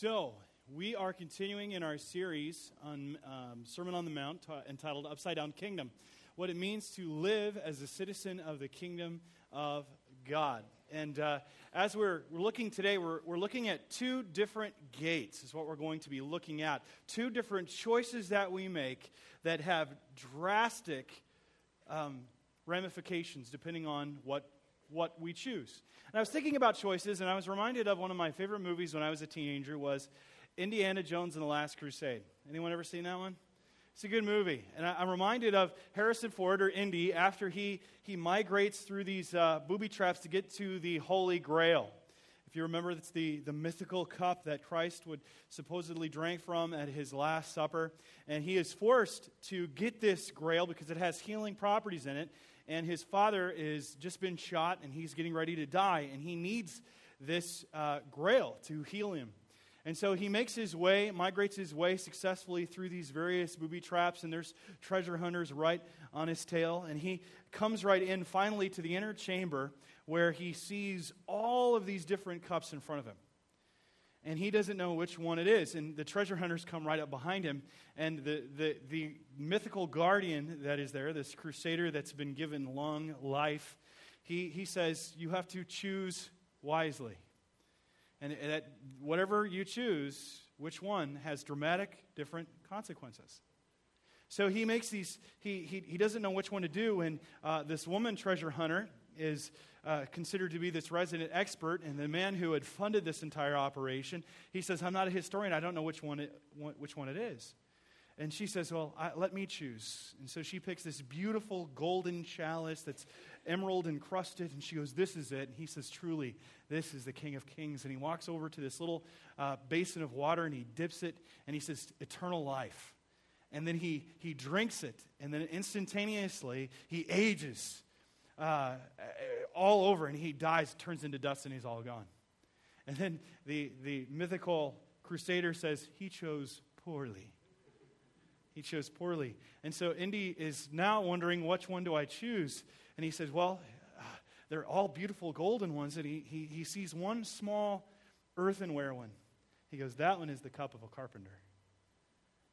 So, we are continuing in our series on um, Sermon on the Mount t- entitled Upside Down Kingdom. What it means to live as a citizen of the kingdom of God. And uh, as we're, we're looking today, we're, we're looking at two different gates, is what we're going to be looking at. Two different choices that we make that have drastic um, ramifications depending on what, what we choose. And I was thinking about choices, and I was reminded of one of my favorite movies when I was a teenager was Indiana Jones and the Last Crusade. Anyone ever seen that one? It's a good movie. And I, am reminded of Harrison Ford, or Indy, after he, he migrates through these uh, booby traps to get to the Holy Grail. If you remember, it's the, the mythical cup that Christ would supposedly drink from at his Last Supper. And he is forced to get this grail because it has healing properties in it. And his father is just been shot and he's getting ready to die. And he needs this uh, grail to heal him. And so he makes his way, migrates his way successfully through these various booby traps, and there's treasure hunters right on his tail. And he comes right in finally to the inner chamber where he sees all of these different cups in front of him. And he doesn't know which one it is. And the treasure hunters come right up behind him. And the, the, the mythical guardian that is there, this crusader that's been given long life, he, he says, You have to choose wisely. And that whatever you choose, which one has dramatic different consequences. So he makes these, he, he, he doesn't know which one to do. And uh, this woman treasure hunter is uh, considered to be this resident expert. And the man who had funded this entire operation, he says, I'm not a historian. I don't know which one it, which one it is. And she says, Well, I, let me choose. And so she picks this beautiful golden chalice that's emerald encrusted. And she goes, This is it. And he says, Truly, this is the King of Kings. And he walks over to this little uh, basin of water and he dips it and he says, Eternal life. And then he, he drinks it. And then instantaneously, he ages uh, all over and he dies, turns into dust, and he's all gone. And then the, the mythical crusader says, He chose poorly. He chose poorly. And so Indy is now wondering, which one do I choose? And he says, Well, uh, they're all beautiful golden ones. And he, he, he sees one small earthenware one. He goes, That one is the cup of a carpenter.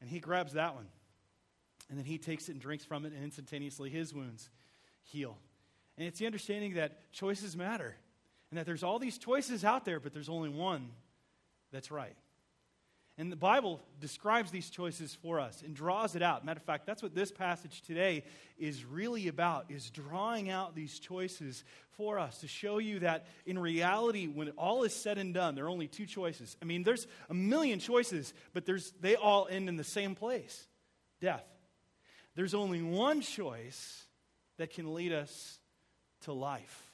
And he grabs that one. And then he takes it and drinks from it, and instantaneously his wounds heal. And it's the understanding that choices matter. And that there's all these choices out there, but there's only one that's right. And the Bible describes these choices for us and draws it out. Matter of fact, that's what this passage today is really about, is drawing out these choices for us to show you that in reality, when all is said and done, there are only two choices. I mean, there's a million choices, but there's, they all end in the same place death. There's only one choice that can lead us to life,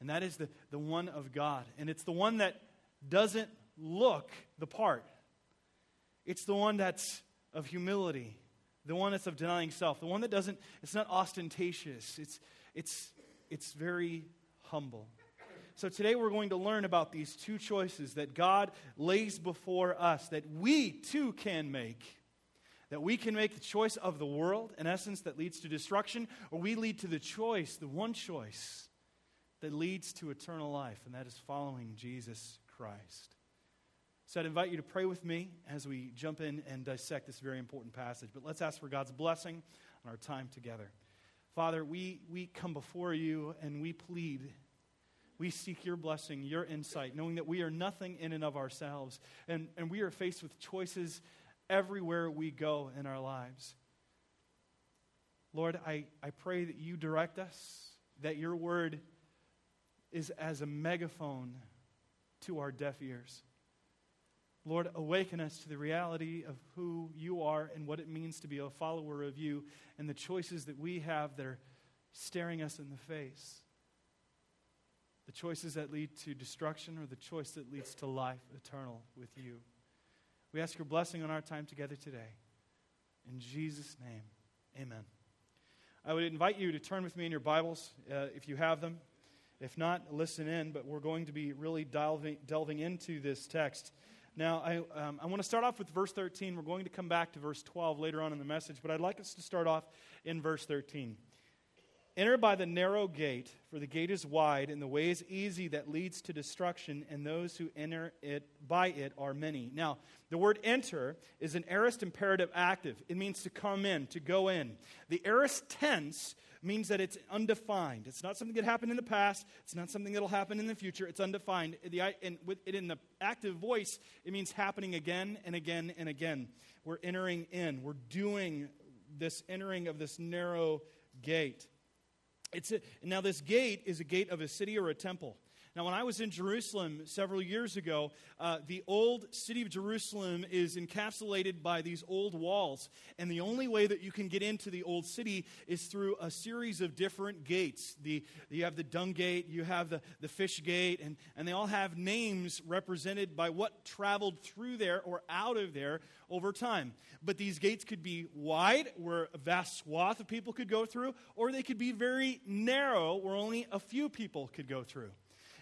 and that is the, the one of God. And it's the one that doesn't look the part. It's the one that's of humility, the one that's of denying self, the one that doesn't, it's not ostentatious, it's, it's, it's very humble. So today we're going to learn about these two choices that God lays before us that we too can make. That we can make the choice of the world, in essence, that leads to destruction, or we lead to the choice, the one choice that leads to eternal life, and that is following Jesus Christ. So I'd invite you to pray with me as we jump in and dissect this very important passage. But let's ask for God's blessing on our time together. Father, we, we come before you and we plead. We seek your blessing, your insight, knowing that we are nothing in and of ourselves. And, and we are faced with choices everywhere we go in our lives. Lord, I, I pray that you direct us, that your word is as a megaphone to our deaf ears. Lord, awaken us to the reality of who you are and what it means to be a follower of you and the choices that we have that are staring us in the face. The choices that lead to destruction or the choice that leads to life eternal with you. We ask your blessing on our time together today. In Jesus' name, amen. I would invite you to turn with me in your Bibles uh, if you have them. If not, listen in, but we're going to be really delving, delving into this text. Now, I, um, I want to start off with verse 13. We're going to come back to verse 12 later on in the message, but I'd like us to start off in verse 13. Enter by the narrow gate, for the gate is wide, and the way is easy that leads to destruction, and those who enter it by it are many. Now, the word enter is an aorist imperative active. It means to come in, to go in. The aorist tense means that it's undefined. It's not something that happened in the past. It's not something that'll happen in the future. It's undefined. The, and with it in the active voice, it means happening again and again and again. We're entering in. We're doing this entering of this narrow gate. It's a, now, this gate is a gate of a city or a temple. Now, when I was in Jerusalem several years ago, uh, the old city of Jerusalem is encapsulated by these old walls. And the only way that you can get into the old city is through a series of different gates. The, you have the dung gate, you have the, the fish gate, and, and they all have names represented by what traveled through there or out of there over time. But these gates could be wide, where a vast swath of people could go through, or they could be very narrow, where only a few people could go through.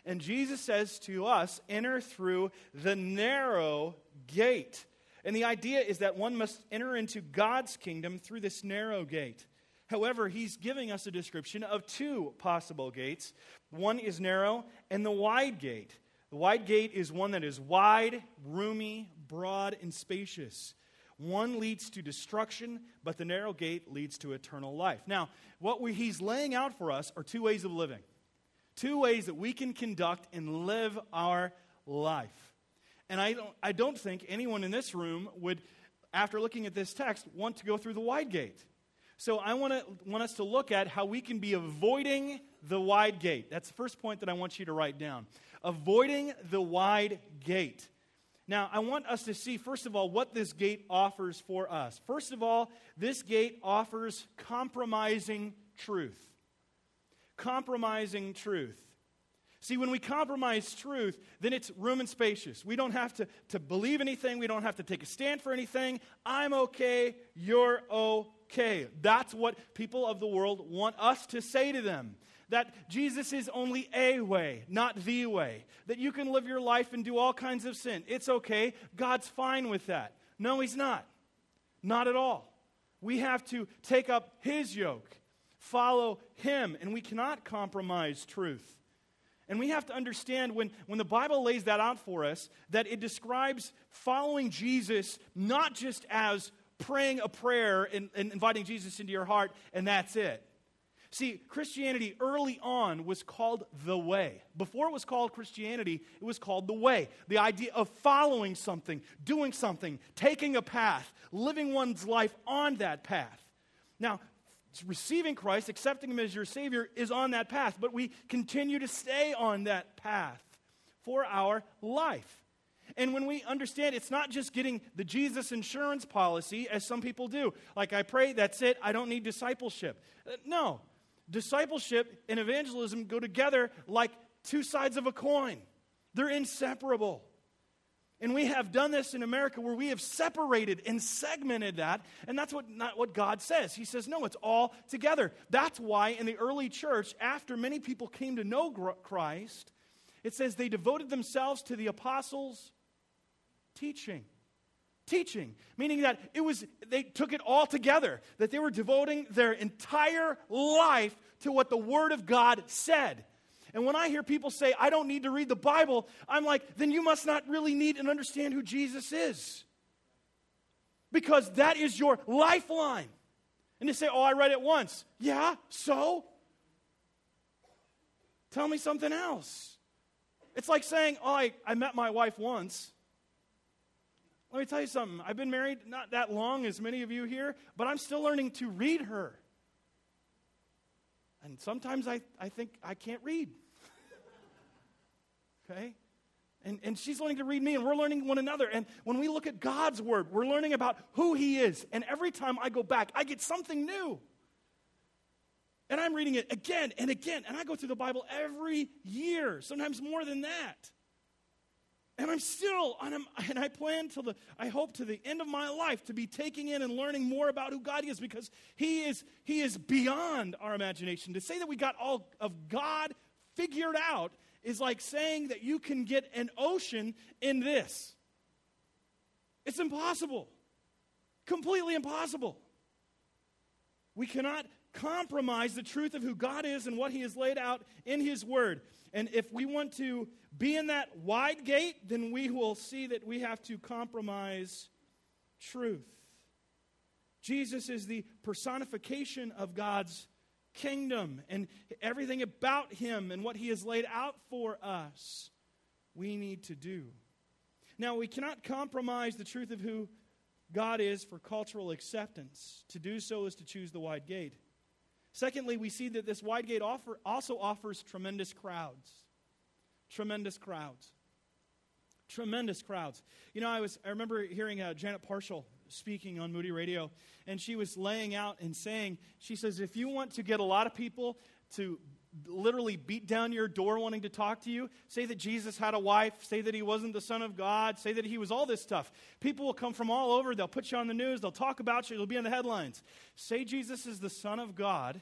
And Jesus says to us, enter through the narrow gate. And the idea is that one must enter into God's kingdom through this narrow gate. However, he's giving us a description of two possible gates. One is narrow, and the wide gate. The wide gate is one that is wide, roomy, broad, and spacious. One leads to destruction, but the narrow gate leads to eternal life. Now, what we, he's laying out for us are two ways of living two ways that we can conduct and live our life. And I don't, I don't think anyone in this room would, after looking at this text, want to go through the wide gate. So I want, to, want us to look at how we can be avoiding the wide gate. That's the first point that I want you to write down. Avoiding the wide gate. Now, I want us to see, first of all, what this gate offers for us. First of all, this gate offers compromising truth compromising truth. See, when we compromise truth, then it's room and spacious. We don't have to, to believe anything. We don't have to take a stand for anything. I'm okay. You're okay. That's what people of the world want us to say to them. That Jesus is only a way, not the way. That you can live your life and do all kinds of sin. It's okay. God's fine with that. No, He's not. Not at all. We have to take up His yoke follow Him, and we cannot compromise truth. And we have to understand when, when the Bible lays that out for us, that it describes following Jesus not just as praying a prayer and, and inviting Jesus into your heart, and that's it. See, Christianity early on was called the way. Before it was called Christianity, it was called the way. The idea of following something, doing something, taking a path, living one's life on that path. Now, receiving Christ, accepting Him as your Savior, is on that path. But we continue to stay on that path for our life. And when we understand it's not just getting the Jesus insurance policy, as some people do, like I pray, that's it, I don't need discipleship. Uh, no. Discipleship and evangelism go together like two sides of a coin, they're inseparable. And we have done this in America where we have separated and segmented that. And that's what, not what God says. He says, no, it's all together. That's why in the early church, after many people came to know Christ, it says they devoted themselves to the apostles' teaching. Teaching, meaning that it was, they took it all together, that they were devoting their entire life to what the Word of God said. And when I hear people say, I don't need to read the Bible, I'm like, then you must not really need and understand who Jesus is. Because that is your lifeline. And they say, Oh, I read it once. Yeah, so? Tell me something else. It's like saying, Oh, I, I met my wife once. Let me tell you something. I've been married not that long as many of you here, but I'm still learning to read her. And sometimes I, I think I can't read. Okay? And, and she's learning to read me, and we're learning one another. And when we look at God's word, we're learning about who He is. And every time I go back, I get something new. And I'm reading it again and again. And I go through the Bible every year, sometimes more than that. And I'm still, and, I'm, and I plan till the, I hope to the end of my life to be taking in and learning more about who God is because He is, He is beyond our imagination. To say that we got all of God figured out is like saying that you can get an ocean in this. It's impossible. Completely impossible. We cannot compromise the truth of who God is and what He has laid out in His Word. And if we want to be in that wide gate, then we will see that we have to compromise truth. Jesus is the personification of God's kingdom and everything about Him and what He has laid out for us, we need to do. Now, we cannot compromise the truth of who God is for cultural acceptance. To do so is to choose the wide gate. Secondly, we see that this wide gate offer also offers tremendous crowds. Tremendous crowds. Tremendous crowds. You know, I was I remember hearing uh, Janet Parshall speaking on Moody Radio, and she was laying out and saying, she says, if you want to get a lot of people to literally beat down your door wanting to talk to you. Say that Jesus had a wife. Say that he wasn't the Son of God. Say that he was all this stuff. People will come from all over. They'll put you on the news. They'll talk about you. It'll be in the headlines. Say Jesus is the Son of God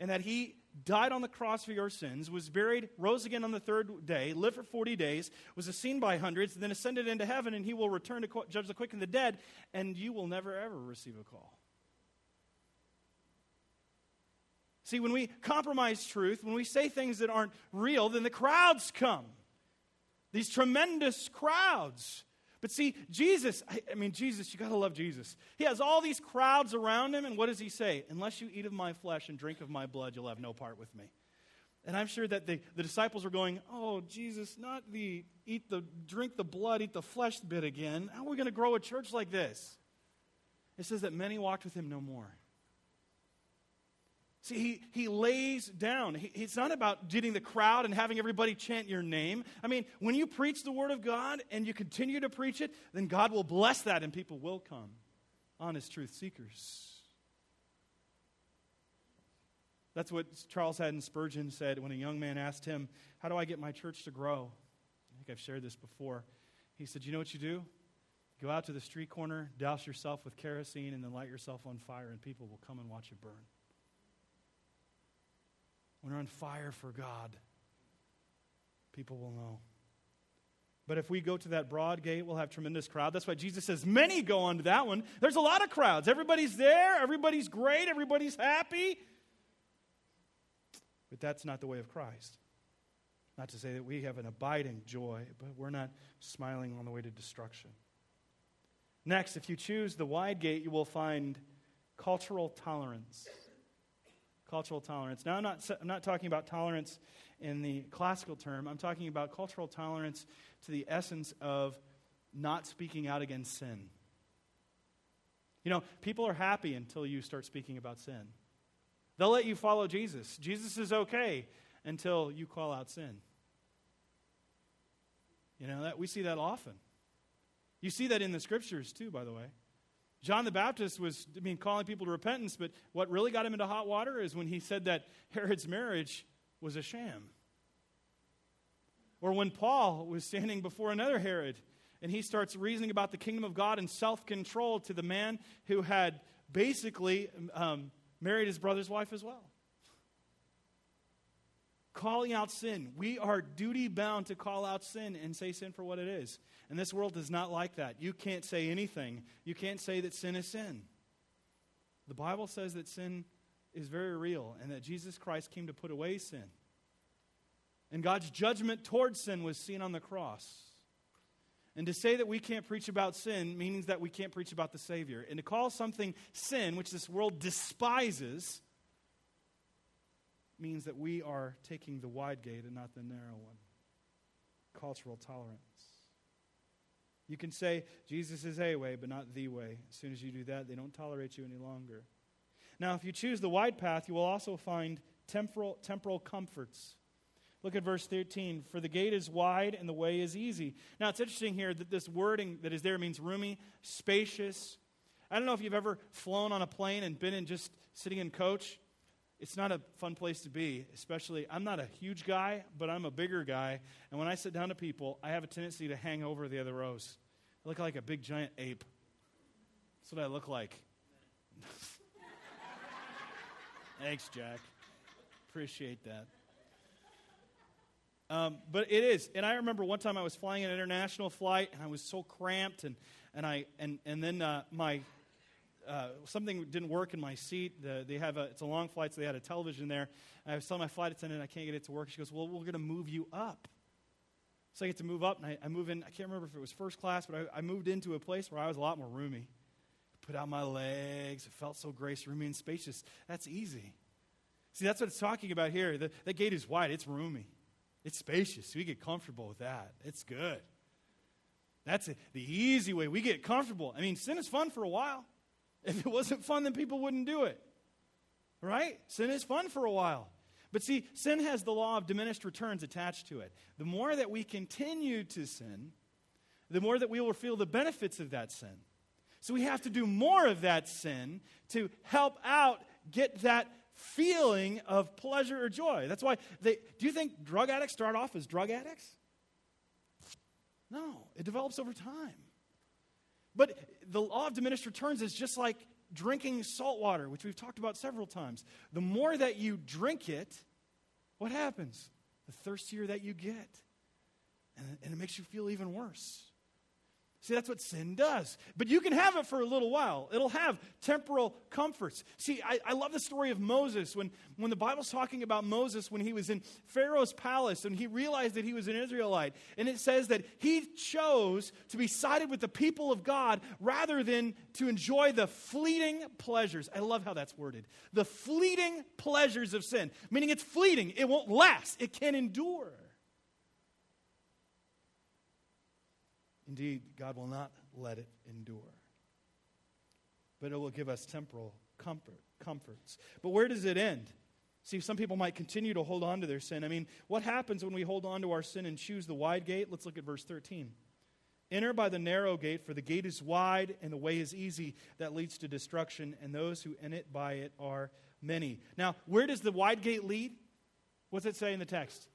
and that he died on the cross for your sins, was buried, rose again on the third day, lived for 40 days, was seen by hundreds, then ascended into heaven, and he will return to judge the quick and the dead, and you will never ever receive a call. See, when we compromise truth, when we say things that aren't real, then the crowds come. These tremendous crowds. But see, Jesus, I, I mean, Jesus, you got to love Jesus. He has all these crowds around him, and what does he say? Unless you eat of my flesh and drink of my blood, you'll have no part with me. And I'm sure that the, the disciples were going, Oh, Jesus, not the eat the drink the blood, eat the flesh bit again. How are we going to grow a church like this? It says that many walked with him no more. See, he, he lays down. He, it's not about getting the crowd and having everybody chant your name. I mean, when you preach the Word of God and you continue to preach it, then God will bless that and people will come, honest truth seekers. That's what Charles Haddon Spurgeon said when a young man asked him, How do I get my church to grow? I think I've shared this before. He said, You know what you do? Go out to the street corner, douse yourself with kerosene, and then light yourself on fire, and people will come and watch you burn when we're on fire for God, people will know. But if we go to that broad gate, we'll have tremendous crowd. That's why Jesus says many go onto that one. There's a lot of crowds. Everybody's there. Everybody's great. Everybody's happy. But that's not the way of Christ. Not to say that we have an abiding joy, but we're not smiling on the way to destruction. Next, if you choose the wide gate, you will find cultural tolerance cultural tolerance. Now, I'm not, I'm not talking about tolerance in the classical term, I'm talking about cultural tolerance to the essence of not speaking out against sin. You know, people are happy until you start speaking about sin. They'll let you follow Jesus. Jesus is okay until you call out sin. You know, that we see that often. You see that in the scriptures too, by the way. John the Baptist was, I mean, calling people to repentance, but what really got him into hot water is when he said that Herod's marriage was a sham. Or when Paul was standing before another Herod and he starts reasoning about the kingdom of God and self control to the man who had basically um, married his brother's wife as well calling out sin. We are duty bound to call out sin and say sin for what it is. And this world is not like that. You can't say anything. You can't say that sin is sin. The Bible says that sin is very real and that Jesus Christ came to put away sin. And God's judgment towards sin was seen on the cross. And to say that we can't preach about sin means that we can't preach about the Savior. And to call something sin, which this world despises, means that we are taking the wide gate and not the narrow one. Cultural tolerance. You can say Jesus is a way, but not the way. As soon as you do that, they don't tolerate you any longer. Now, if you choose the wide path, you will also find temporal, temporal comforts. Look at verse 13. For the gate is wide and the way is easy. Now, it's interesting here that this wording that is there means roomy, spacious. I don't know if you've ever flown on a plane and been in just sitting in coach it's not a fun place to be, especially I'm not a huge guy, but I'm a bigger guy. And when I sit down to people, I have a tendency to hang over the other rows. I look like a big giant ape. That's what I look like. Thanks, Jack. Appreciate that. Um, but it is. And I remember one time I was flying an international flight and I was so cramped and, and, I, and, and then uh, my uh, something didn't work in my seat. The, they have a, it's a long flight, so they had a television there. And I was telling my flight attendant I can't get it to work. She goes, Well, we're going to move you up. So I get to move up, and I, I, move in. I can't remember if it was first class, but I, I, moved into a place where I was a lot more roomy. Put out my legs. It felt so grace, roomy, and spacious. That's easy. See, that's what it's talking about here. The, gate is wide, it's roomy, it's spacious. We get comfortable with that. It's good. That's the easy way. We get comfortable. I mean, sin is fun for a while. If it wasn't fun, then people wouldn't do it. Right? Sin is fun for a while. But see, sin has the law of diminished returns attached to it. The more that we continue to sin, the more that we will feel the benefits of that sin. So we have to do more of that sin to help out get that feeling of pleasure or joy. That's why they do you think drug addicts start off as drug addicts? No, it develops over time. But the law of diminished returns is just like drinking salt water, which we've talked about several times. The more that you drink it, what happens? The thirstier that you get. And, and it makes you feel even worse. See, that's what sin does. But you can have it for a little while. It'll have temporal comforts. See, I, I, love the story of Moses. When, when the Bible's talking about Moses, when he was in Pharaoh's palace and he realized that he was an Israelite, and it says that he chose to be sided with the people of God rather than to enjoy the fleeting pleasures. I love how that's worded. The fleeting pleasures of sin, meaning it's fleeting, it won't last, it can endure. Indeed, God will not let it endure. But it will give us temporal comfort, comforts. But where does it end? See, some people might continue to hold on to their sin. I mean, what happens when we hold on to our sin and choose the wide gate? Let's look at verse 13. Enter by the narrow gate, for the gate is wide and the way is easy that leads to destruction, and those who enter it by it are many. Now, where does the wide gate lead? What's it say in the text?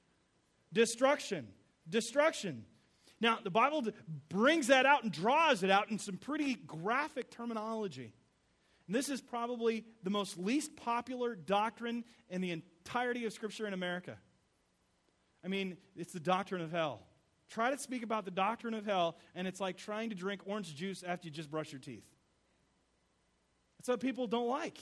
Destruction. Destruction. Now, the Bible brings that out and draws it out in some pretty graphic terminology. And this is probably the most least popular doctrine in the entirety of Scripture in America. I mean, it's the doctrine of hell. Try to speak about the doctrine of hell, and it's like trying to drink orange juice after you just brush your teeth. That's what people don't like.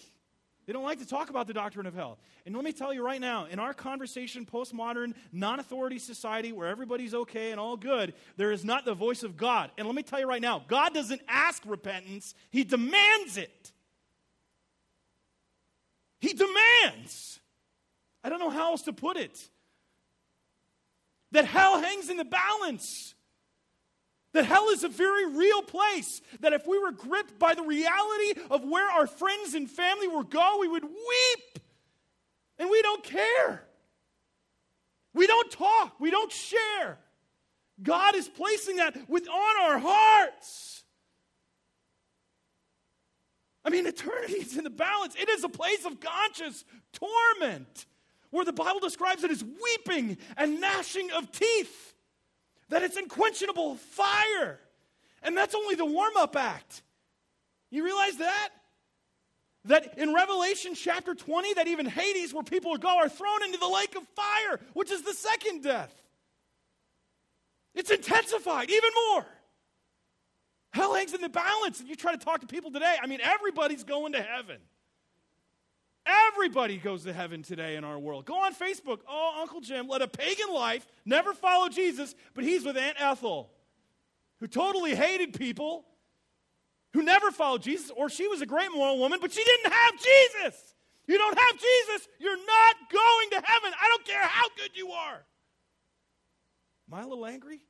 They don't like to talk about the doctrine of hell. And let me tell you right now, in our conversation, postmodern, non authority society where everybody's okay and all good, there is not the voice of God. And let me tell you right now, God doesn't ask repentance, He demands it. He demands. I don't know how else to put it. That hell hangs in the balance. That hell is a very real place. That if we were gripped by the reality of where our friends and family will go, we would weep. And we don't care. We don't talk. We don't share. God is placing that with on our hearts. I mean, eternity is in the balance. It is a place of conscious torment where the Bible describes it as weeping and gnashing of teeth that it's unquenchable fire. And that's only the warm up act. You realize that? That in Revelation chapter 20, that even Hades, where people go, are thrown into the lake of fire, which is the second death. It's intensified even more. Hell hangs in the balance. And you try to talk to people today, I mean, everybody's going to heaven. Everybody goes to heaven today in our world. Go on Facebook. Oh, Uncle Jim led a pagan life, never followed Jesus, but he's with Aunt Ethel, who totally hated people, who never followed Jesus, or she was a great moral woman, but she didn't have Jesus. You don't have Jesus, you're not going to heaven. I don't care how good you are. Am I a little angry?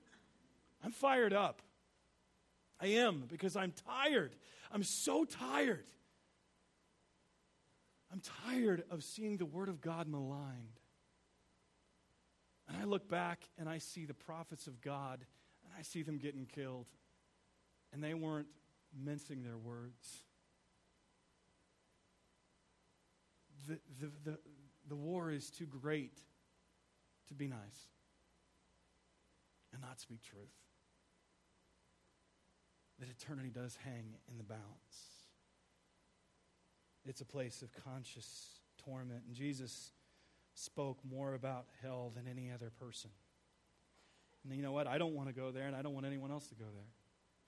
I'm fired up. I am because I'm tired. I'm so tired. I'm tired of seeing the Word of God maligned. And I look back and I see the prophets of God and I see them getting killed. And they weren't mincing their words. The, the, the, the war is too great to be nice and not speak truth. That eternity does hang in the balance. It's a place of conscious torment. And Jesus spoke more about hell than any other person. And you know what? I don't want to go there, and I don't want anyone else to go there.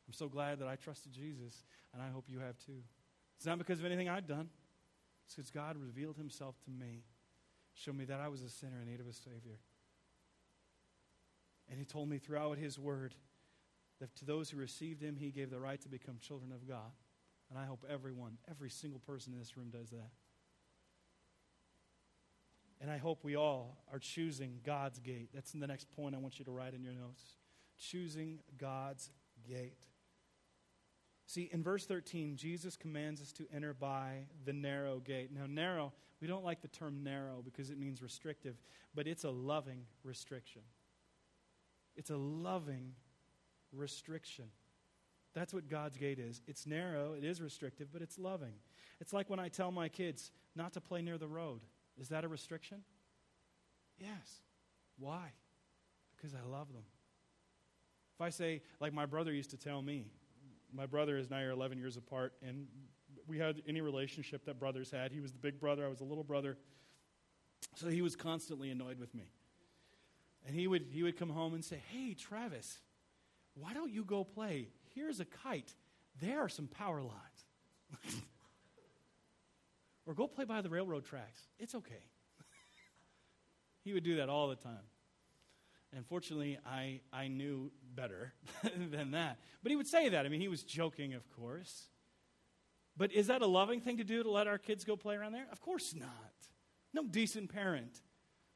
I'm so glad that I trusted Jesus, and I hope you have too. It's not because of anything I've done, it's because God revealed himself to me, showed me that I was a sinner in need of a Savior. And he told me throughout his word that to those who received him, he gave the right to become children of God. And I hope everyone, every single person in this room does that. And I hope we all are choosing God's gate. That's the next point I want you to write in your notes. Choosing God's gate. See, in verse 13, Jesus commands us to enter by the narrow gate. Now, narrow, we don't like the term narrow because it means restrictive, but it's a loving restriction. It's a loving restriction. That's what God's gate is. It's narrow, it is restrictive, but it's loving. It's like when I tell my kids not to play near the road. Is that a restriction? Yes. Why? Because I love them. If I say, like my brother used to tell me, my brother and I are 11 years apart, and we had any relationship that brothers had. He was the big brother, I was the little brother. So he was constantly annoyed with me. And he would, he would come home and say, Hey, Travis, why don't you go play? Here's a kite. There are some power lines. or go play by the railroad tracks. It's okay. he would do that all the time. And fortunately, I, I knew better than that. But he would say that. I mean, he was joking, of course. But is that a loving thing to do to let our kids go play around there? Of course not. No decent parent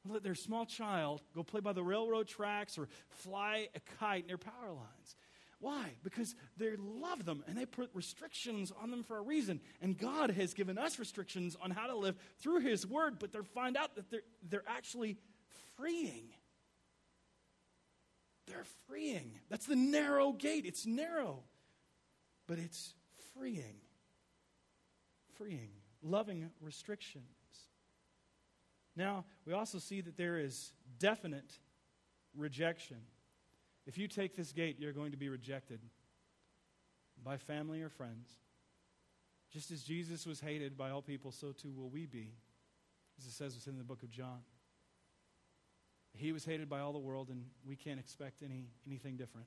let their small child go play by the railroad tracks or fly a kite near power lines. Why? Because they love them and they put restrictions on them for a reason. And God has given us restrictions on how to live through His Word, but they find out that they're, they're actually freeing. They're freeing. That's the narrow gate. It's narrow, but it's freeing. Freeing. Loving restrictions. Now, we also see that there is definite rejection. If you take this gate, you're going to be rejected by family or friends. Just as Jesus was hated by all people, so too will we be, as it says within the book of John. He was hated by all the world, and we can't expect any, anything different.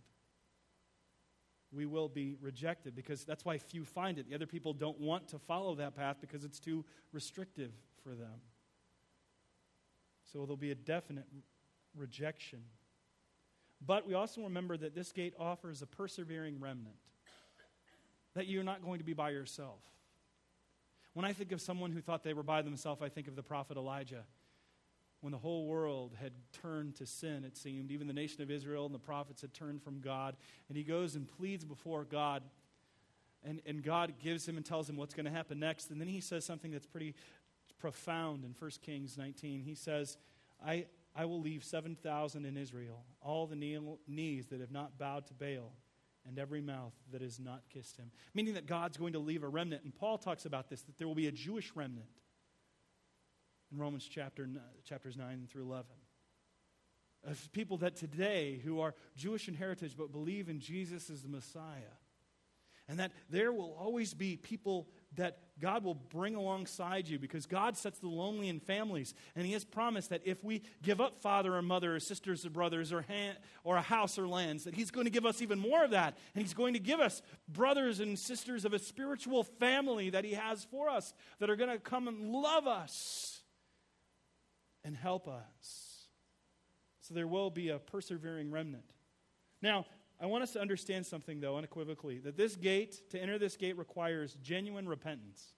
We will be rejected because that's why few find it. The other people don't want to follow that path because it's too restrictive for them. So there'll be a definite rejection. But we also remember that this gate offers a persevering remnant, that you're not going to be by yourself. When I think of someone who thought they were by themselves, I think of the prophet Elijah. When the whole world had turned to sin, it seemed, even the nation of Israel and the prophets had turned from God, and he goes and pleads before God, and, and God gives him and tells him what's going to happen next. And then he says something that's pretty profound in 1 Kings 19. He says, I, I will leave 7,000 in Israel, all the knees that have not bowed to Baal, and every mouth that has not kissed him. Meaning that God's going to leave a remnant. And Paul talks about this, that there will be a Jewish remnant in Romans chapter, chapters 9 through 11. Of people that today who are Jewish in heritage but believe in Jesus as the Messiah. And that there will always be people that God will bring alongside you because God sets the lonely in families. And He has promised that if we give up father or mother or sisters or brothers or, or a house or lands, that He's going to give us even more of that. And He's going to give us brothers and sisters of a spiritual family that He has for us that are going to come and love us and help us. So there will be a persevering remnant. Now, I want us to understand something, though, unequivocally that this gate, to enter this gate, requires genuine repentance.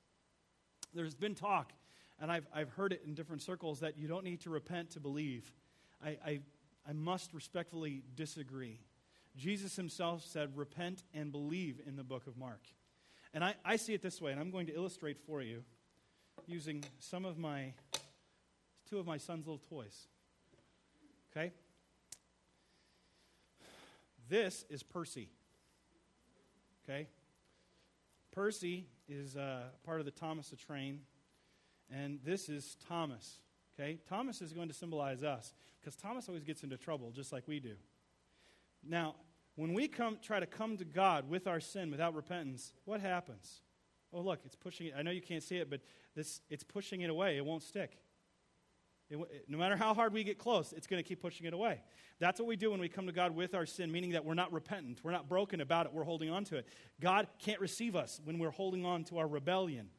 There's been talk, and I've, I've heard it in different circles, that you don't need to repent to believe. I, I, I must respectfully disagree. Jesus himself said, Repent and believe in the book of Mark. And I, I see it this way, and I'm going to illustrate for you using some of my, two of my son's little toys. Okay? This is Percy. Okay? Percy is uh, part of the Thomas the train, and this is Thomas. Okay? Thomas is going to symbolize us because Thomas always gets into trouble just like we do. Now, when we come try to come to God with our sin without repentance, what happens? Oh, look, it's pushing it. I know you can't see it, but this it's pushing it away. It won't stick. It, no matter how hard we get close, it's going to keep pushing it away. That's what we do when we come to God with our sin, meaning that we're not repentant. We're not broken about it. We're holding on to it. God can't receive us when we're holding on to our rebellion.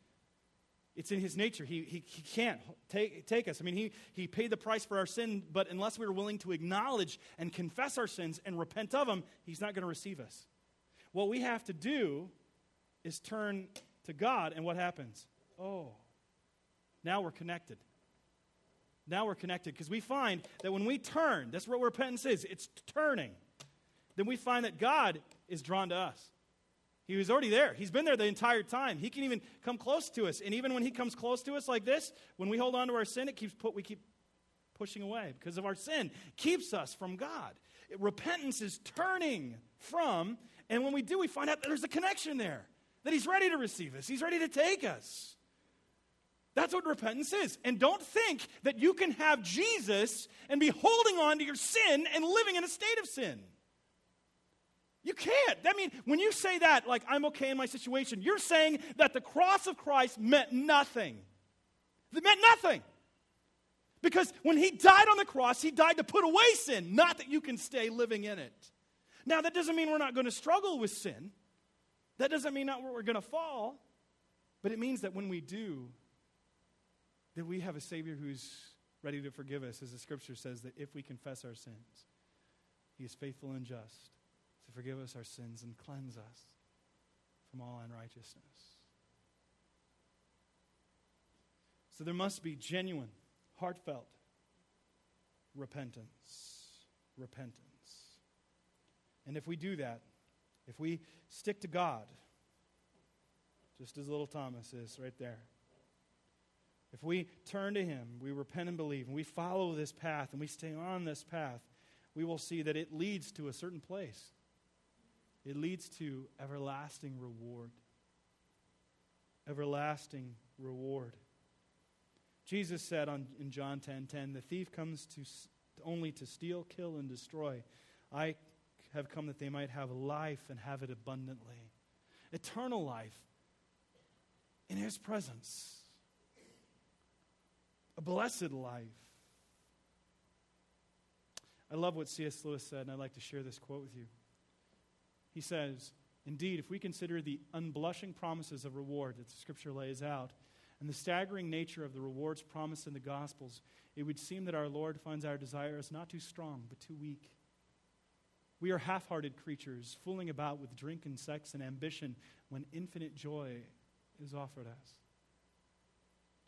It's in his nature. He, he, he can't take, take us. I mean, he, he paid the price for our sin, but unless we are willing to acknowledge and confess our sins and repent of them, he's not going to receive us. What we have to do is turn to God, and what happens? Oh, now we're connected. Now we're connected because we find that when we turn, that's what repentance is it's turning. Then we find that God is drawn to us. He was already there. He's been there the entire time. He can even come close to us. And even when he comes close to us like this, when we hold on to our sin, it keeps put, we keep pushing away because of our sin. keeps us from God. It, repentance is turning from, and when we do, we find out that there's a connection there. That he's ready to receive us. He's ready to take us. That's what repentance is. And don't think that you can have Jesus and be holding on to your sin and living in a state of sin. You can't. I mean, when you say that, like, I'm okay in my situation, you're saying that the cross of Christ meant nothing. It meant nothing. Because when he died on the cross, he died to put away sin, not that you can stay living in it. Now, that doesn't mean we're not going to struggle with sin. That doesn't mean that we're going to fall. But it means that when we do, that we have a Savior who's ready to forgive us, as the scripture says, that if we confess our sins, He is faithful and just to forgive us our sins and cleanse us from all unrighteousness. So there must be genuine, heartfelt repentance. Repentance. And if we do that, if we stick to God, just as little Thomas is right there, if we turn to Him, we repent and believe, and we follow this path and we stay on this path, we will see that it leads to a certain place. It leads to everlasting reward. Everlasting reward. Jesus said on, in John 10 10, The thief comes to, only to steal, kill, and destroy. I have come that they might have life and have it abundantly. Eternal life in His presence a blessed life. I love what C.S. Lewis said, and I'd like to share this quote with you. He says, Indeed, if we consider the unblushing promises of reward that the Scripture lays out, and the staggering nature of the rewards promised in the Gospels, it would seem that our Lord finds our desires not too strong, but too weak. We are half hearted creatures, fooling about with drink and sex and ambition when infinite joy is offered us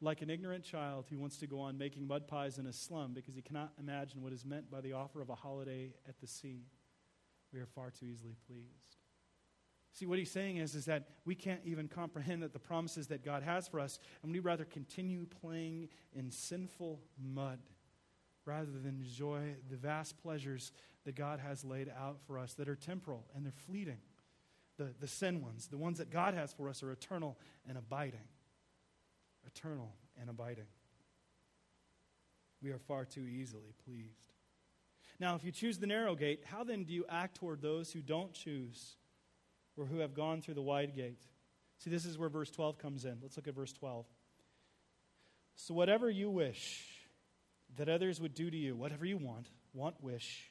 like an ignorant child who wants to go on making mud pies in a slum because he cannot imagine what is meant by the offer of a holiday at the sea. We are far too easily pleased. See, what he's saying is, is that we can't even comprehend that the promises that God has for us, and we rather continue playing in sinful mud rather than enjoy the vast pleasures that God has laid out for us that are temporal and they're fleeting. The, the sin ones, the ones that God has for us, are eternal and abiding eternal and abiding. We are far too easily pleased. Now, if you choose the narrow gate, how then do you act toward those who don't choose or who have gone through the wide gate? See, this is where verse 12 comes in. Let's look at verse 12. So, whatever you wish that others would do to you, whatever you want, want, wish,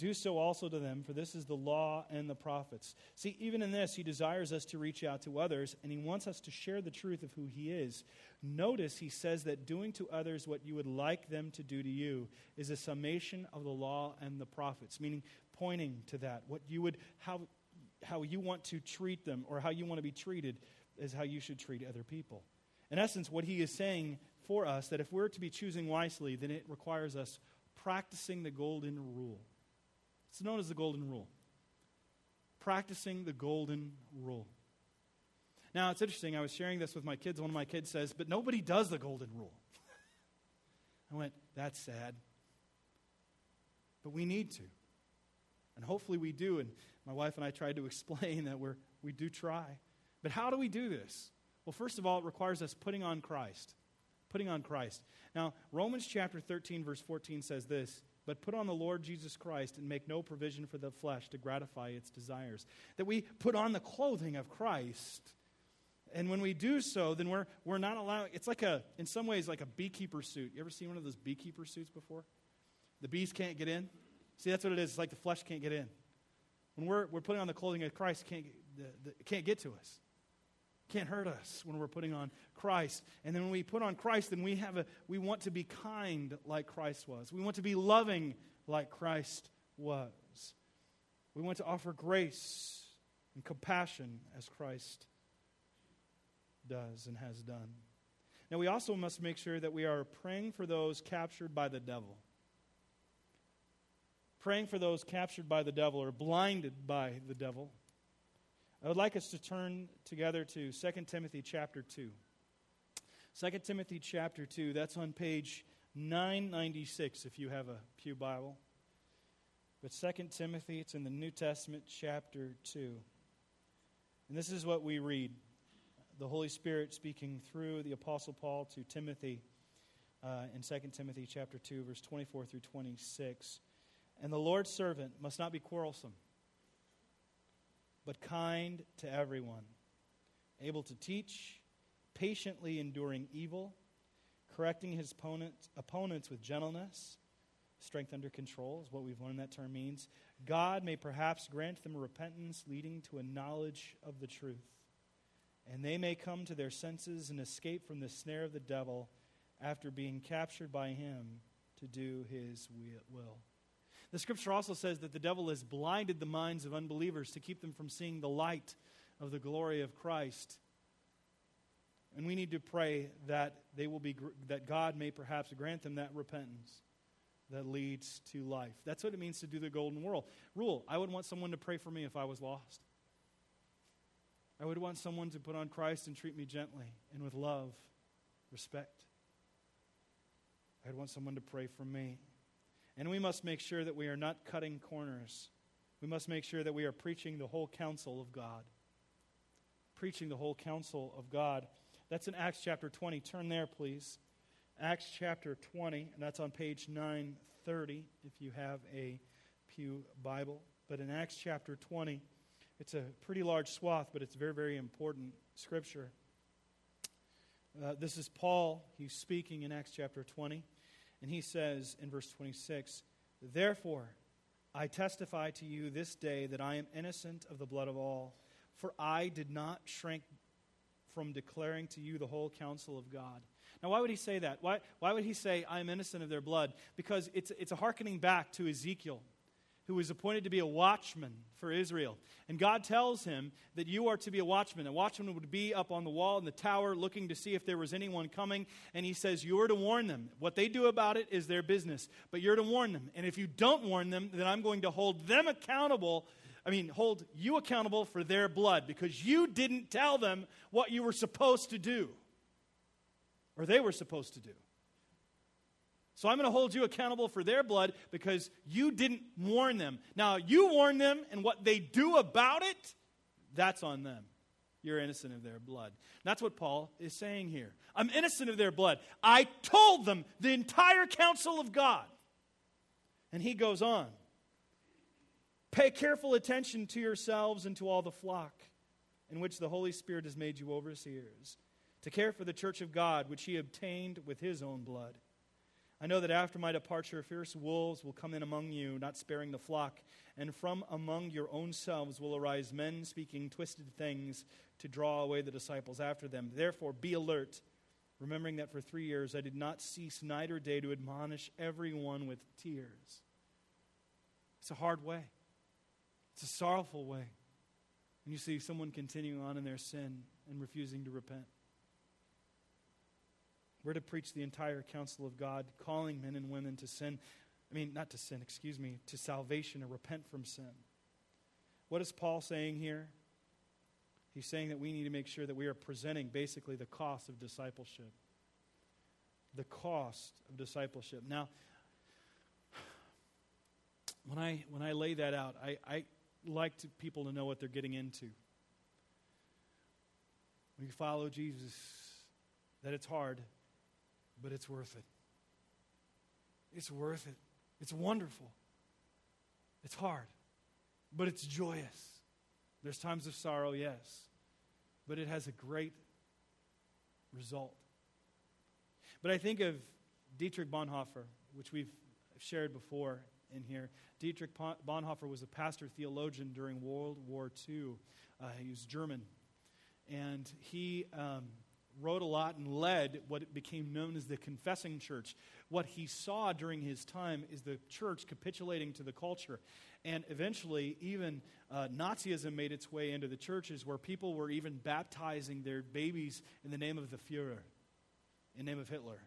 do so also to them, for this is the law and the prophets. See, even in this, he desires us to reach out to others, and he wants us to share the truth of who he is. Notice he says that doing to others what you would like them to do to you is a summation of the law and the prophets, meaning pointing to that. What you would, how, how you want to treat them or how you want to be treated is how you should treat other people. In essence, what he is saying for us that if we're to be choosing wisely, then it requires us practicing the golden rule. It's known as the golden rule. Practicing the golden rule. Now, it's interesting. I was sharing this with my kids. One of my kids says, But nobody does the golden rule. I went, That's sad. But we need to. And hopefully we do. And my wife and I tried to explain that we're, we do try. But how do we do this? Well, first of all, it requires us putting on Christ. Putting on Christ. Now, Romans chapter 13, verse 14 says this but put on the Lord Jesus Christ and make no provision for the flesh to gratify its desires. That we put on the clothing of Christ. And when we do so, then we're, we're not allowing, it's like a, in some ways, like a beekeeper suit. You ever seen one of those beekeeper suits before? The bees can't get in. See, that's what it is. It's like the flesh can't get in. When we're, we're putting on the clothing of Christ, can't, the, the, can't get to us. Can't hurt us when we're putting on Christ. And then when we put on Christ, then we have a we want to be kind like Christ was. We want to be loving like Christ was. We want to offer grace and compassion as Christ does and has done. Now, we also must make sure that we are praying for those captured by the devil. Praying for those captured by the devil or blinded by the devil. I would like us to turn together to 2 Timothy chapter 2. 2 Timothy chapter 2, that's on page 996 if you have a Pew Bible. But 2 Timothy, it's in the New Testament, chapter 2. And this is what we read the Holy Spirit speaking through the Apostle Paul to Timothy uh, in 2 Timothy chapter 2, verse 24 through 26. And the Lord's servant must not be quarrelsome, but kind to everyone, able to teach, patiently enduring evil, correcting his opponents, opponents with gentleness. Strength under control is what we've learned that term means. God may perhaps grant them repentance leading to a knowledge of the truth and they may come to their senses and escape from the snare of the devil after being captured by him to do his will. The scripture also says that the devil has blinded the minds of unbelievers to keep them from seeing the light of the glory of Christ. And we need to pray that they will be that God may perhaps grant them that repentance that leads to life. That's what it means to do the golden rule. Rule. I would want someone to pray for me if I was lost. I would want someone to put on Christ and treat me gently and with love, respect. I'd want someone to pray for me. And we must make sure that we are not cutting corners. We must make sure that we are preaching the whole counsel of God. Preaching the whole counsel of God. That's in Acts chapter 20. Turn there, please. Acts chapter 20, and that's on page 930 if you have a Pew Bible. But in Acts chapter 20, it's a pretty large swath, but it's very, very important scripture. Uh, this is Paul. He's speaking in Acts chapter 20. And he says in verse 26 Therefore, I testify to you this day that I am innocent of the blood of all, for I did not shrink from declaring to you the whole counsel of God. Now, why would he say that? Why, why would he say, I am innocent of their blood? Because it's, it's a hearkening back to Ezekiel who was appointed to be a watchman for Israel. And God tells him that you are to be a watchman. A watchman would be up on the wall in the tower looking to see if there was anyone coming. And he says, You are to warn them. What they do about it is their business, but you're to warn them. And if you don't warn them, then I'm going to hold them accountable. I mean, hold you accountable for their blood because you didn't tell them what you were supposed to do or they were supposed to do. So I'm going to hold you accountable for their blood because you didn't warn them. Now, you warn them, and what they do about it, that's on them. You're innocent of their blood. That's what Paul is saying here. I'm innocent of their blood. I told them the entire counsel of God. And he goes on Pay careful attention to yourselves and to all the flock in which the Holy Spirit has made you overseers, to care for the church of God, which he obtained with his own blood. I know that after my departure, fierce wolves will come in among you, not sparing the flock, and from among your own selves will arise men speaking twisted things to draw away the disciples after them. Therefore, be alert, remembering that for three years I did not cease night or day to admonish everyone with tears. It's a hard way, it's a sorrowful way. And you see someone continuing on in their sin and refusing to repent. We're to preach the entire counsel of God, calling men and women to sin. I mean, not to sin, excuse me, to salvation, to repent from sin. What is Paul saying here? He's saying that we need to make sure that we are presenting basically the cost of discipleship. The cost of discipleship. Now, when I, when I lay that out, I, I like to, people to know what they're getting into. When you follow Jesus, that it's hard, but it's worth it. It's worth it. It's wonderful. It's hard, but it's joyous. There's times of sorrow, yes, but it has a great result. But I think of Dietrich Bonhoeffer, which we've shared before in here. Dietrich Bonhoeffer was a pastor theologian during World War II. Uh, he was German. And he um, wrote a lot and led what became known as the Confessing Church. What he saw during his time is the church capitulating to the culture. And eventually, even uh, Nazism made its way into the churches where people were even baptizing their babies in the name of the Fuhrer, in the name of Hitler.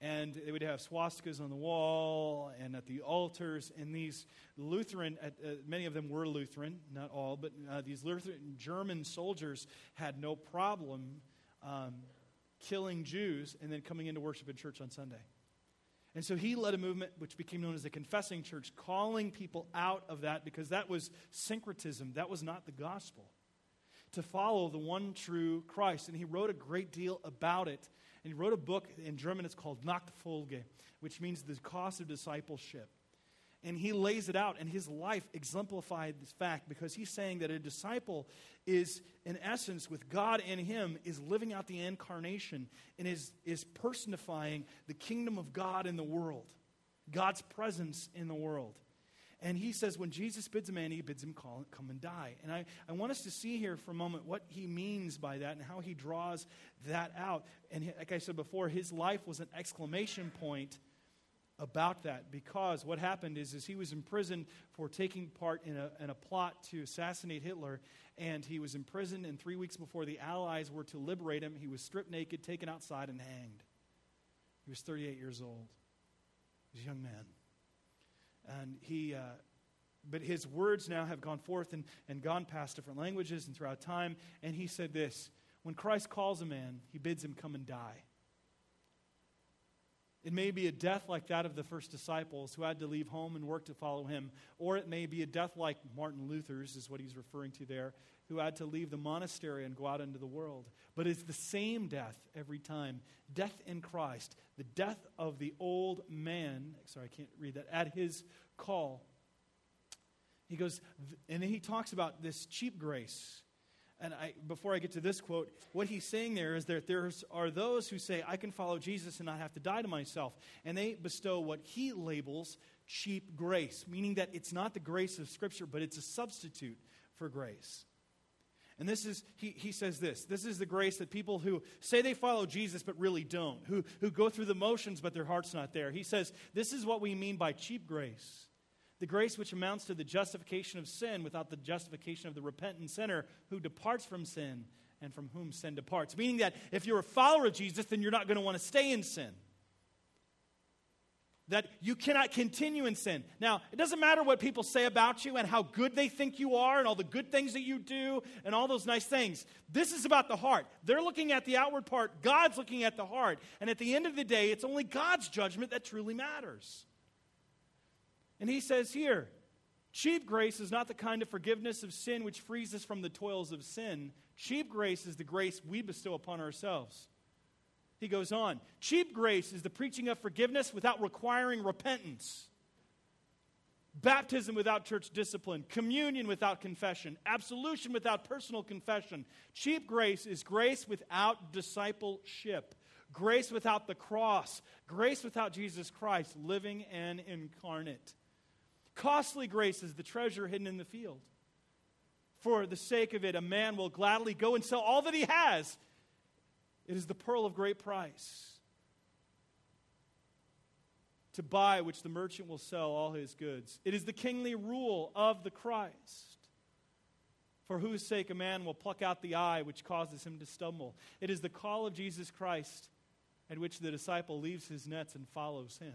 And they would have swastikas on the wall and at the altars. And these Lutheran, uh, many of them were Lutheran, not all, but uh, these Lutheran German soldiers had no problem um, killing Jews and then coming into worship in church on Sunday. And so he led a movement which became known as the Confessing Church, calling people out of that because that was syncretism. That was not the gospel. To follow the one true Christ. And he wrote a great deal about it. And he wrote a book in German, it's called Nachfolge, which means the cost of discipleship. And he lays it out, and his life exemplified this fact because he's saying that a disciple is, in essence, with God in him, is living out the incarnation and is, is personifying the kingdom of God in the world, God's presence in the world. And he says, when Jesus bids a man, he bids him call, come and die. And I, I want us to see here for a moment what he means by that and how he draws that out. And like I said before, his life was an exclamation point about that because what happened is, is he was imprisoned for taking part in a, in a plot to assassinate Hitler, and he was imprisoned, and three weeks before the Allies were to liberate him, he was stripped naked, taken outside, and hanged. He was 38 years old. He was a young man. And he, uh, but his words now have gone forth and, and gone past different languages and throughout time, and he said this When Christ calls a man, he bids him come and die. It may be a death like that of the first disciples who had to leave home and work to follow him, or it may be a death like Martin Luther's, is what he's referring to there, who had to leave the monastery and go out into the world. But it's the same death every time death in Christ, the death of the old man. Sorry, I can't read that. At his call. He goes, and then he talks about this cheap grace and I, before I get to this quote, what he's saying there is that there are those who say, I can follow Jesus and not have to die to myself. And they bestow what he labels cheap grace, meaning that it's not the grace of Scripture, but it's a substitute for grace. And this is, he, he says this this is the grace that people who say they follow Jesus but really don't, who, who go through the motions but their heart's not there. He says, This is what we mean by cheap grace the grace which amounts to the justification of sin without the justification of the repentant sinner who departs from sin and from whom sin departs. Meaning that if you're a follower of Jesus, then you're not going to want to stay in sin. That you cannot continue in sin. Now, it doesn't matter what people say about you and how good they think you are and all the good things that you do and all those nice things. This is about the heart. They're looking at the outward part, God's looking at the heart. And at the end of the day, it's only God's judgment that truly matters. And he says here, cheap grace is not the kind of forgiveness of sin which frees us from the toils of sin. Cheap grace is the grace we bestow upon ourselves. He goes on, cheap grace is the preaching of forgiveness without requiring repentance. Baptism without church discipline, communion without confession, absolution without personal confession. Cheap grace is grace without discipleship, grace without the cross, grace without Jesus Christ living and incarnate. Costly grace is the treasure hidden in the field. For the sake of it, a man will gladly go and sell all that he has. It is the pearl of great price. To buy which the merchant will sell all his goods. It is the kingly rule of the Christ. For whose sake a man will pluck out the eye which causes him to stumble. It is the call of Jesus Christ at which the disciple leaves his nets and follows him.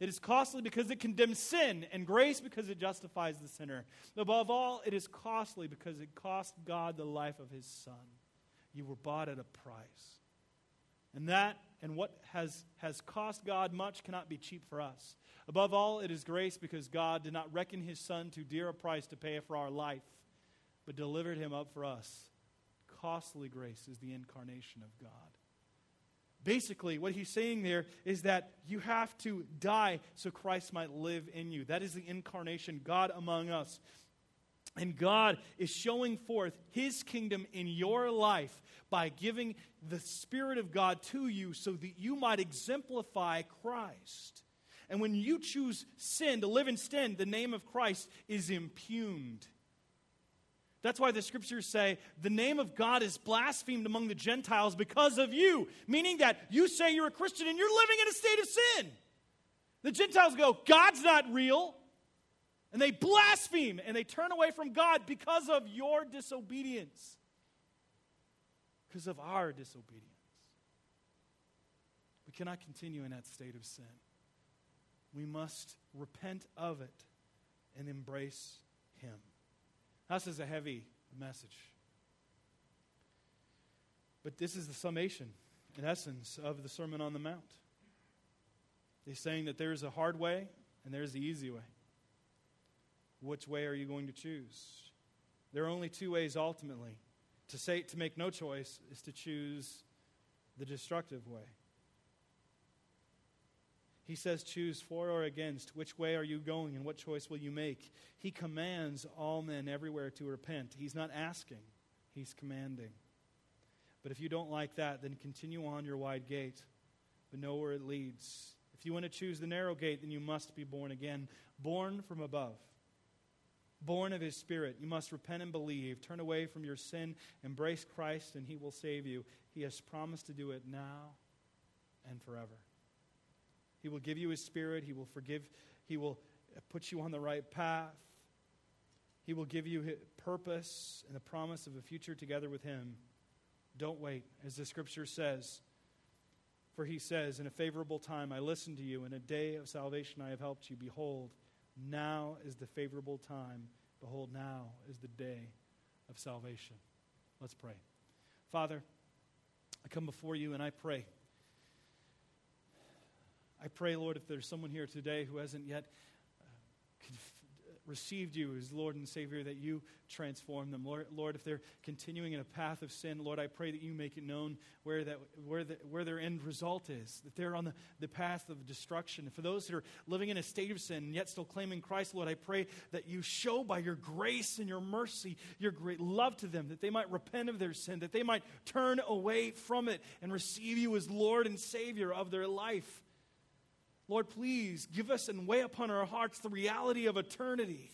It is costly because it condemns sin, and grace because it justifies the sinner. Above all, it is costly because it cost God the life of his Son. You were bought at a price. And that and what has, has cost God much cannot be cheap for us. Above all, it is grace because God did not reckon his Son too dear a price to pay for our life, but delivered him up for us. Costly grace is the incarnation of God. Basically, what he's saying there is that you have to die so Christ might live in you. That is the incarnation, God among us. And God is showing forth his kingdom in your life by giving the Spirit of God to you so that you might exemplify Christ. And when you choose sin, to live in sin, the name of Christ is impugned. That's why the scriptures say the name of God is blasphemed among the Gentiles because of you, meaning that you say you're a Christian and you're living in a state of sin. The Gentiles go, God's not real. And they blaspheme and they turn away from God because of your disobedience, because of our disobedience. We cannot continue in that state of sin. We must repent of it and embrace Him. This is a heavy message. But this is the summation, in essence, of the Sermon on the Mount. He's saying that there's a hard way and there's the easy way. Which way are you going to choose? There are only two ways ultimately. To say to make no choice is to choose the destructive way. He says, Choose for or against. Which way are you going and what choice will you make? He commands all men everywhere to repent. He's not asking, he's commanding. But if you don't like that, then continue on your wide gate, but know where it leads. If you want to choose the narrow gate, then you must be born again, born from above born of his spirit. You must repent and believe. Turn away from your sin, embrace Christ, and he will save you. He has promised to do it now and forever. He will give you his spirit, he will forgive, he will put you on the right path. He will give you purpose and the promise of a future together with him. Don't wait, as the scripture says. For he says, In a favorable time I listened to you, in a day of salvation I have helped you. Behold, now is the favorable time. Behold, now is the day of salvation. Let's pray. Father, I come before you and I pray. I pray, Lord, if there's someone here today who hasn't yet uh, uh, received you as Lord and Savior, that you transform them. Lord, Lord, if they're continuing in a path of sin, Lord, I pray that you make it known where, that, where, the, where their end result is, that they're on the, the path of destruction. For those that are living in a state of sin and yet still claiming Christ, Lord, I pray that you show by your grace and your mercy your great love to them, that they might repent of their sin, that they might turn away from it and receive you as Lord and Savior of their life. Lord, please give us and weigh upon our hearts the reality of eternity.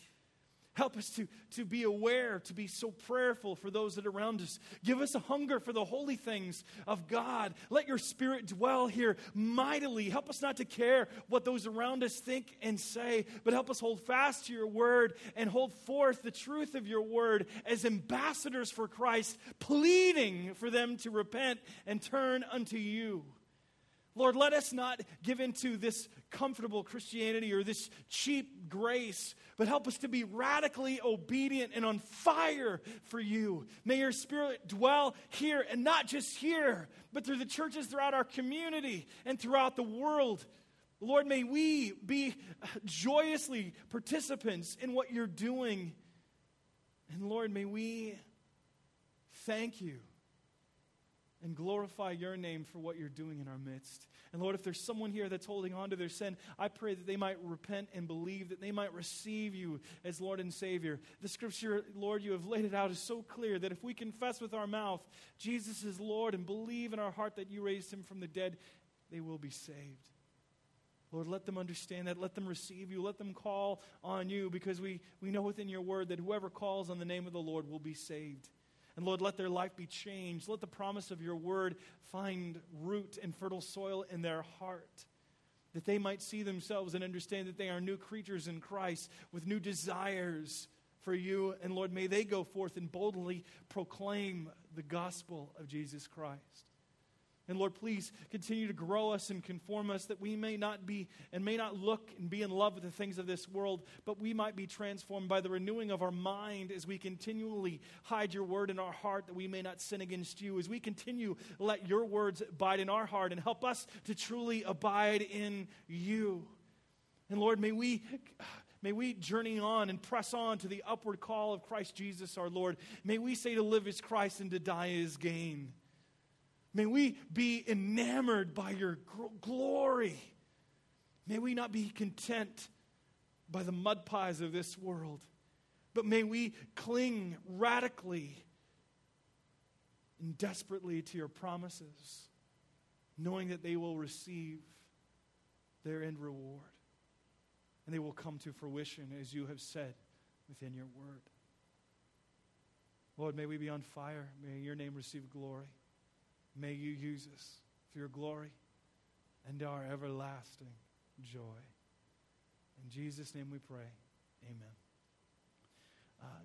Help us to, to be aware, to be so prayerful for those that are around us. Give us a hunger for the holy things of God. Let your spirit dwell here mightily. Help us not to care what those around us think and say, but help us hold fast to your word and hold forth the truth of your word as ambassadors for Christ, pleading for them to repent and turn unto you. Lord, let us not give into this comfortable Christianity or this cheap grace, but help us to be radically obedient and on fire for you. May your spirit dwell here, and not just here, but through the churches throughout our community and throughout the world. Lord, may we be joyously participants in what you're doing. And Lord, may we thank you and glorify your name for what you're doing in our midst. And Lord, if there's someone here that's holding on to their sin, I pray that they might repent and believe, that they might receive you as Lord and Savior. The scripture, Lord, you have laid it out is so clear that if we confess with our mouth Jesus is Lord and believe in our heart that you raised him from the dead, they will be saved. Lord, let them understand that. Let them receive you. Let them call on you because we, we know within your word that whoever calls on the name of the Lord will be saved. And Lord, let their life be changed. Let the promise of your word find root and fertile soil in their heart. That they might see themselves and understand that they are new creatures in Christ with new desires for you. And Lord, may they go forth and boldly proclaim the gospel of Jesus Christ. And Lord, please continue to grow us and conform us that we may not be and may not look and be in love with the things of this world, but we might be transformed by the renewing of our mind as we continually hide your word in our heart that we may not sin against you. As we continue, let your words abide in our heart and help us to truly abide in you. And Lord, may we May we journey on and press on to the upward call of Christ Jesus our Lord. May we say to live is Christ and to die is gain. May we be enamored by your glory. May we not be content by the mud pies of this world, but may we cling radically and desperately to your promises, knowing that they will receive their end reward and they will come to fruition as you have said within your word. Lord, may we be on fire. May your name receive glory. May you use us for your glory and our everlasting joy. In Jesus' name we pray. Amen. Uh,